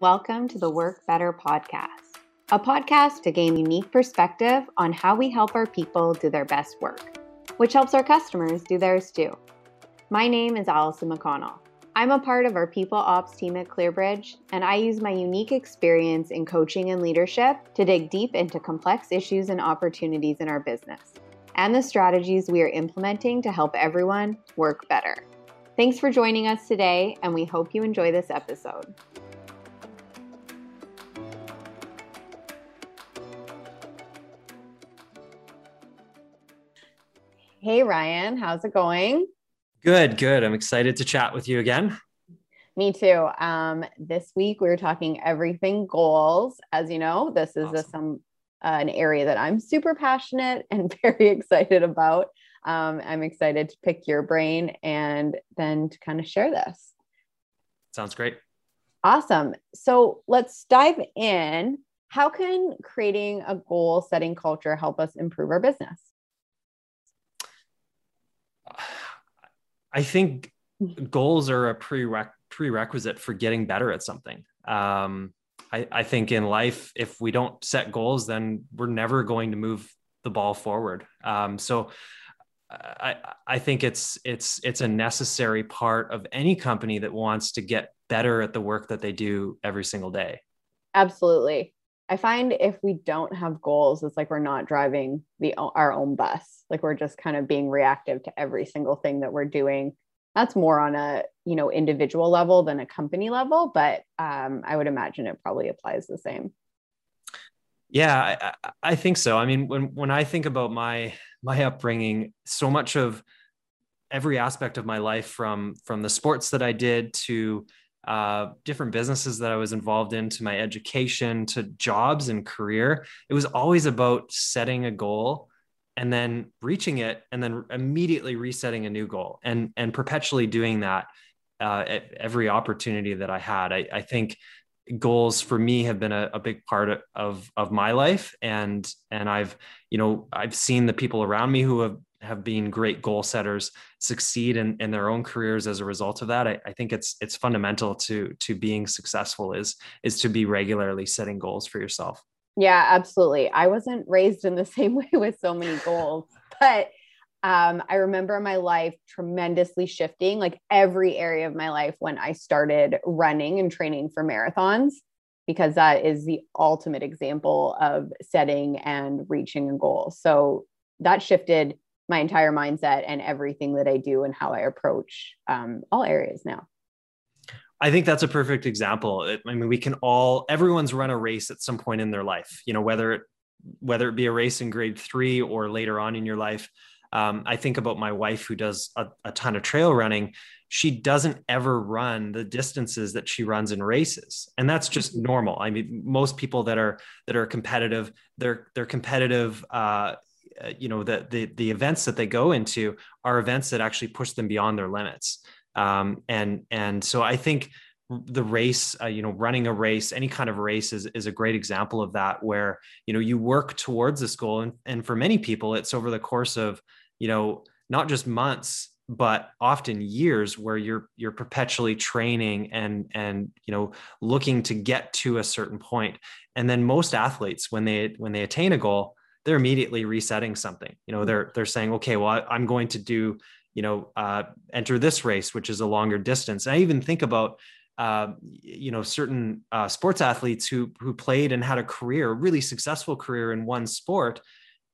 Welcome to the Work Better podcast, a podcast to gain unique perspective on how we help our people do their best work, which helps our customers do theirs too. My name is Allison McConnell. I'm a part of our People Ops team at ClearBridge, and I use my unique experience in coaching and leadership to dig deep into complex issues and opportunities in our business and the strategies we are implementing to help everyone work better. Thanks for joining us today, and we hope you enjoy this episode. Hey, Ryan, how's it going? Good, good. I'm excited to chat with you again. Me too. Um, this week we are talking everything goals. As you know, this is awesome. a, some uh, an area that I'm super passionate and very excited about. Um, I'm excited to pick your brain and then to kind of share this. Sounds great. Awesome. So let's dive in. How can creating a goal setting culture help us improve our business? I think goals are a prereq- prerequisite for getting better at something. Um, I, I think in life, if we don't set goals, then we're never going to move the ball forward. Um, so I, I think it's it's it's a necessary part of any company that wants to get better at the work that they do every single day. Absolutely. I find if we don't have goals, it's like we're not driving the our own bus. Like we're just kind of being reactive to every single thing that we're doing. That's more on a you know individual level than a company level, but um, I would imagine it probably applies the same. Yeah, I, I think so. I mean, when when I think about my my upbringing, so much of every aspect of my life, from from the sports that I did to uh, different businesses that I was involved in, to my education, to jobs and career. It was always about setting a goal and then reaching it, and then immediately resetting a new goal, and and perpetually doing that uh, at every opportunity that I had. I, I think goals for me have been a, a, big part of of my life and and i've you know i've seen the people around me who have have been great goal setters succeed in, in their own careers as a result of that I, I think it's it's fundamental to to being successful is is to be regularly setting goals for yourself yeah absolutely i wasn't raised in the same way with so many goals but um, I remember my life tremendously shifting, like every area of my life when I started running and training for marathons, because that is the ultimate example of setting and reaching a goal. So that shifted my entire mindset and everything that I do and how I approach um, all areas now. I think that's a perfect example. I mean, we can all, everyone's run a race at some point in their life, you know, whether it, whether it be a race in grade three or later on in your life. Um, I think about my wife who does a, a ton of trail running. She doesn't ever run the distances that she runs in races, and that's just normal. I mean, most people that are that are competitive, they're they're competitive uh, uh, you know the, the the events that they go into are events that actually push them beyond their limits. Um, and and so i think the race uh, you know running a race any kind of race is, is a great example of that where you know you work towards this goal. And, and for many people it's over the course of you know not just months but often years where you're you're perpetually training and and you know looking to get to a certain point. And then most athletes when they when they attain a goal they're immediately resetting something. You know they're they're saying okay well I, am going to do you know uh, enter this race which is a longer distance. And i even think about uh, you know certain uh, sports athletes who who played and had a career a really successful career in one sport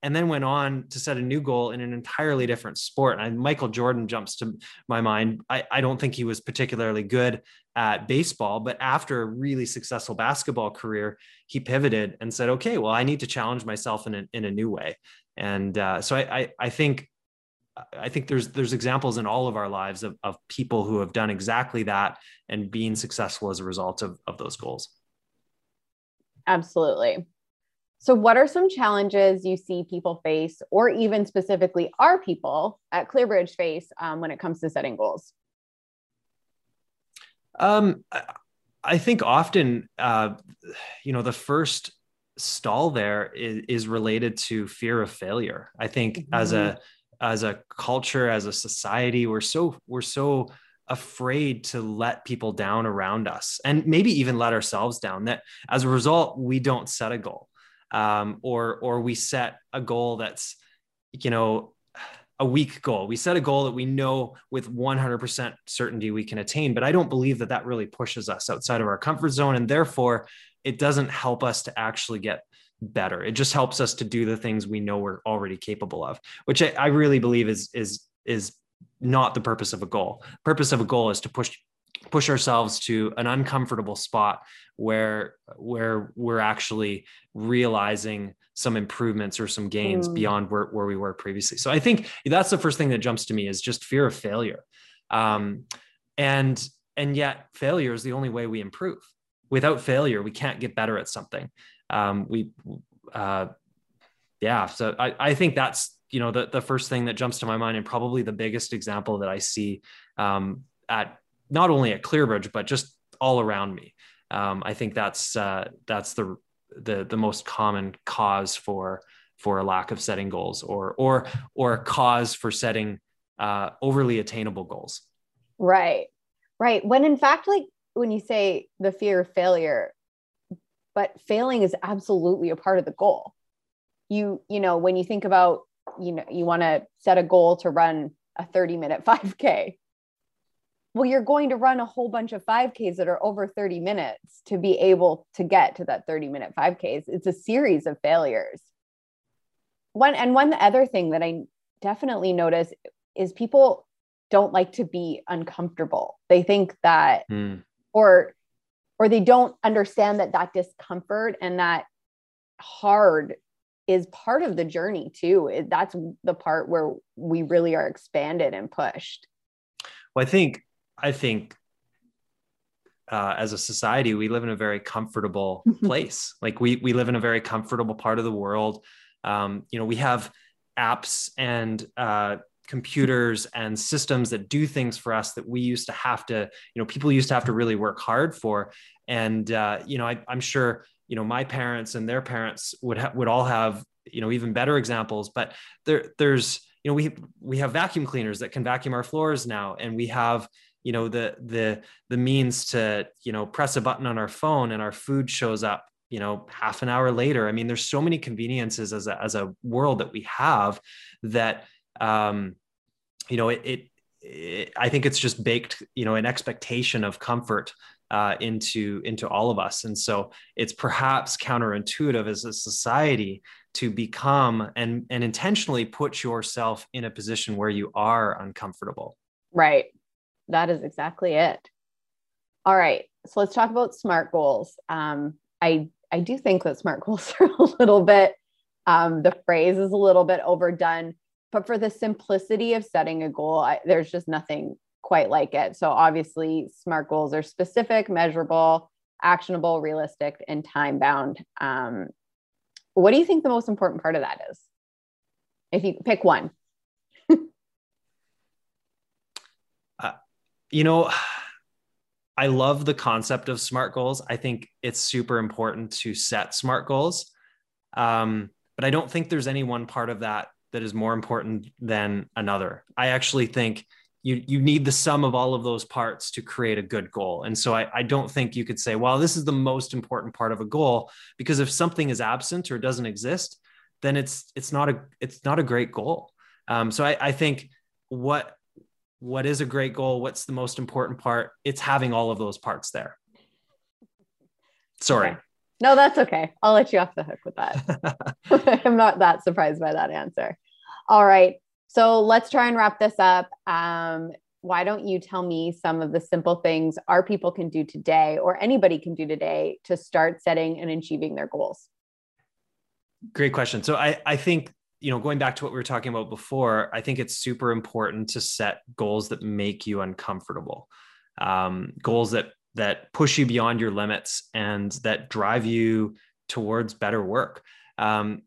and then went on to set a new goal in an entirely different sport. And Michael Jordan jumps to my mind. I, I don't think he was particularly good at baseball, but after a really successful basketball career, he pivoted and said, okay, well, I need to challenge myself in a, in a new way. And uh, so I, I, I think I think there's there's examples in all of our lives of, of people who have done exactly that and being successful as a result of, of those goals. Absolutely. So, what are some challenges you see people face, or even specifically our people at ClearBridge face um, when it comes to setting goals? Um, I think often, uh, you know, the first stall there is, is, related to fear of failure. I think mm-hmm. as a as a culture, as a society, we're so we're so afraid to let people down around us and maybe even let ourselves down that as a result we don't set a goal um, or or we set a goal that's you know a weak goal. We set a goal that we know with 100% certainty we can attain but i don't believe that that really pushes us outside of our comfort zone. And therefore it doesn't help us to actually get better. It just helps us to do the things we know we're already capable of which i, I really believe is is is not the purpose of a goal. Purpose of a goal is to push push ourselves to an uncomfortable spot where where we're actually realizing some improvements or some gains mm. beyond where, where we were previously. So i think that's the first thing that jumps to me is just fear of failure. Um, and and yet failure is the only way we improve. Without failure we can't get better at something. Um, we uh, yeah so I, I think that's you know the, the first thing that jumps to my mind and probably the biggest example that i see um, at not only at clearbridge but just all around me. Um, i think that's uh, that's the, the the most common cause for for a lack of setting goals or or or a cause for setting uh, overly attainable goals. Right. Right. When in fact like when you say the fear of failure but failing is absolutely a part of the goal. You you know when you think about you know you want to set a goal to run a 30 minute 5k well you're going to run a whole bunch of 5ks that are over 30 minutes to be able to get to that 30 minute 5ks it's a series of failures one and one other thing that i definitely notice is people don't like to be uncomfortable they think that mm. or or they don't understand that that discomfort and that hard is part of the journey too. That's the part where we really are expanded and pushed. Well, I think I think uh, as a society, we live in a very comfortable place. like we we live in a very comfortable part of the world. Um, you know, we have apps and uh, computers and systems that do things for us that we used to have to. You know, people used to have to really work hard for. And uh, you know, I, I'm sure you know my parents and their parents would ha- would all have you know even better examples but there there's you know we we have vacuum cleaners that can vacuum our floors now and we have you know the the the means to you know press a button on our phone and our food shows up you know half an hour later. I mean there's so many conveniences as a as a world that we have that um you know it, it, it i think it's just baked you know an expectation of comfort uh, into into all of us. And so it's perhaps counterintuitive as a society to become and and intentionally put yourself in a position where you are uncomfortable. Right that is exactly it all right so let's talk about smart goals um, i i do think that smart goals are a little bit um, the phrase is a little bit overdone but for the simplicity of setting a goal I, there's just nothing quite like it. So obviously, SMART goals are specific, measurable, actionable, realistic, and time bound. Um, what do you think the most important part of that is? If you pick one. You know, I love the concept of SMART goals. I think it's super important to set SMART goals. Um, but I don't think there's any one part of that that is more important than another. I actually think you you need the sum of all of those parts to create a good goal and so I, I don't think you could say well this is the most important part of a goal because if something is absent or doesn't exist then it's it's not a it's not a great goal um, so I, I think what what is a great goal what's the most important part it's having all of those parts there sorry okay. no that's okay i'll let you off the hook with that i'm not that surprised by that answer all right so let's try and wrap this up. Um, why don't you tell me some of the simple things our people can do today or anybody can do today to start setting and achieving their goals? Great question. So I, I think, you know, going back to what we were talking about before, I think it's super important to set goals that make you uncomfortable, um, goals that that push you beyond your limits and that drive you towards better work. Um,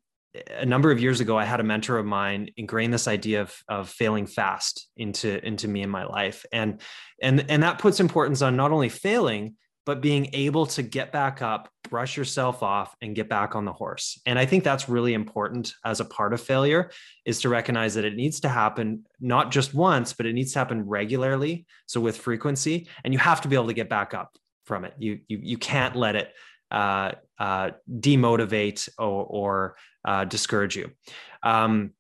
a number of years ago, I had a mentor of mine ingrain this idea of, of failing fast into, into me in my life. And, and, and that puts importance on not only failing, but being able to get back up, brush yourself off and get back on the horse. And I think that's really important as a part of failure is to recognize that it needs to happen not just once, but it needs to happen regularly. So with frequency, and you have to be able to get back up from it. You you you can't let it uh, uh, demotivate or, or uh, discourage you. Um,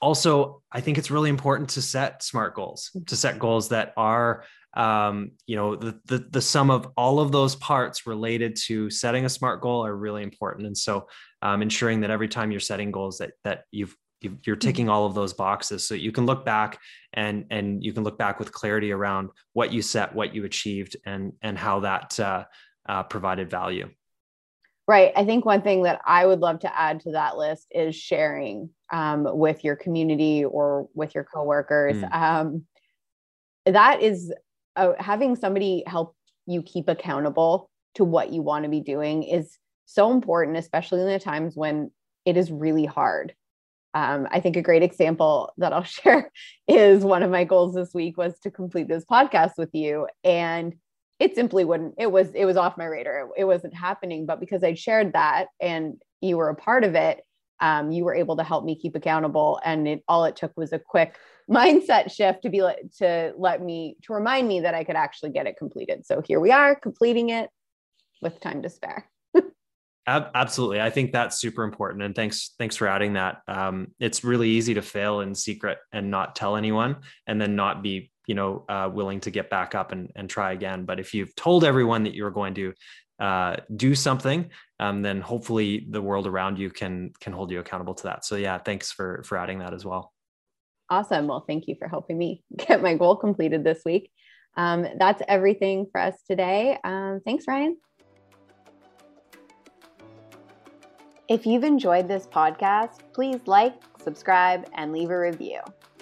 also, I think it's really important to set smart goals, to set goals that are um, you know the, the, the sum of all of those parts related to setting a smart goal are really important. And so um, ensuring that every time you're setting goals that that you've you are ticking mm-hmm. all of those boxes. So you can look back and and you can look back with clarity around what you set what you achieved and and how that uh, uh, provided value. Right. I think one thing that i would love to add to that list is sharing um, with your community or with your coworkers. Mm. um, that is uh, having somebody help you keep accountable to what you want to be doing is so important, especially in the times when it is really hard. Um, I think a great example that I'll share is one of my goals this week was to complete this podcast with you. And it simply wouldn't, it was, it was off my radar. It, it wasn't happening. But because I shared that and you were a part of it, um, you were able to help me keep accountable. And it all it took was a quick mindset shift to be to let me to remind me that I could actually get it completed. So here we are completing it with time to spare. Absolutely. I think that's super important. And thanks, thanks for adding that. Um, it's really easy to fail in secret and not tell anyone and then not be, you know, uh, willing to get back up and, and try again. But if you've told everyone that you're going to uh, do something, um, then hopefully the world around you can, can hold you accountable to that. So yeah, thanks for, for adding that as well. Awesome. Well, thank you for helping me get my goal completed this week. Um, that's everything for us today. Um, thanks, Ryan. If you've enjoyed this podcast, please like, subscribe, and leave a review.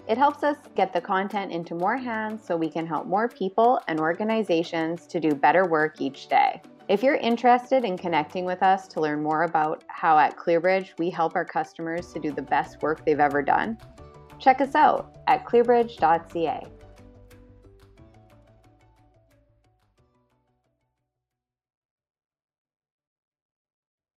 It helps us get the content into more hands so we can help more people and organizations to do better work each day. If you're interested in connecting with us to learn more about how at ClearBridge we help our customers to do the best work they've ever done, check us out at clearbridge.ca.